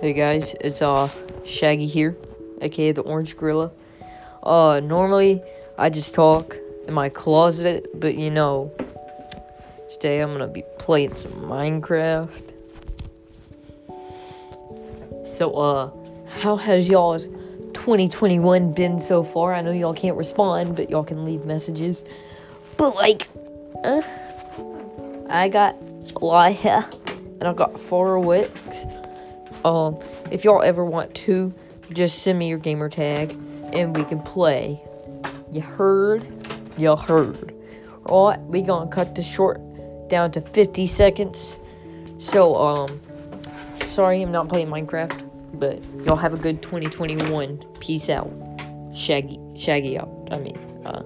Hey guys, it's uh Shaggy here, aka the Orange Gorilla. Uh, normally I just talk in my closet, but you know, today I'm gonna be playing some Minecraft. So, uh, how has y'all's 2021 been so far? I know y'all can't respond, but y'all can leave messages. But like, uh, I got a lot of hair, and I got four wicks. Um, if y'all ever want to, just send me your gamer tag and we can play. You heard? You heard. Alright, we gonna cut this short down to 50 seconds. So, um, sorry I'm not playing Minecraft, but y'all have a good 2021. Peace out. Shaggy, Shaggy out. I mean, uh,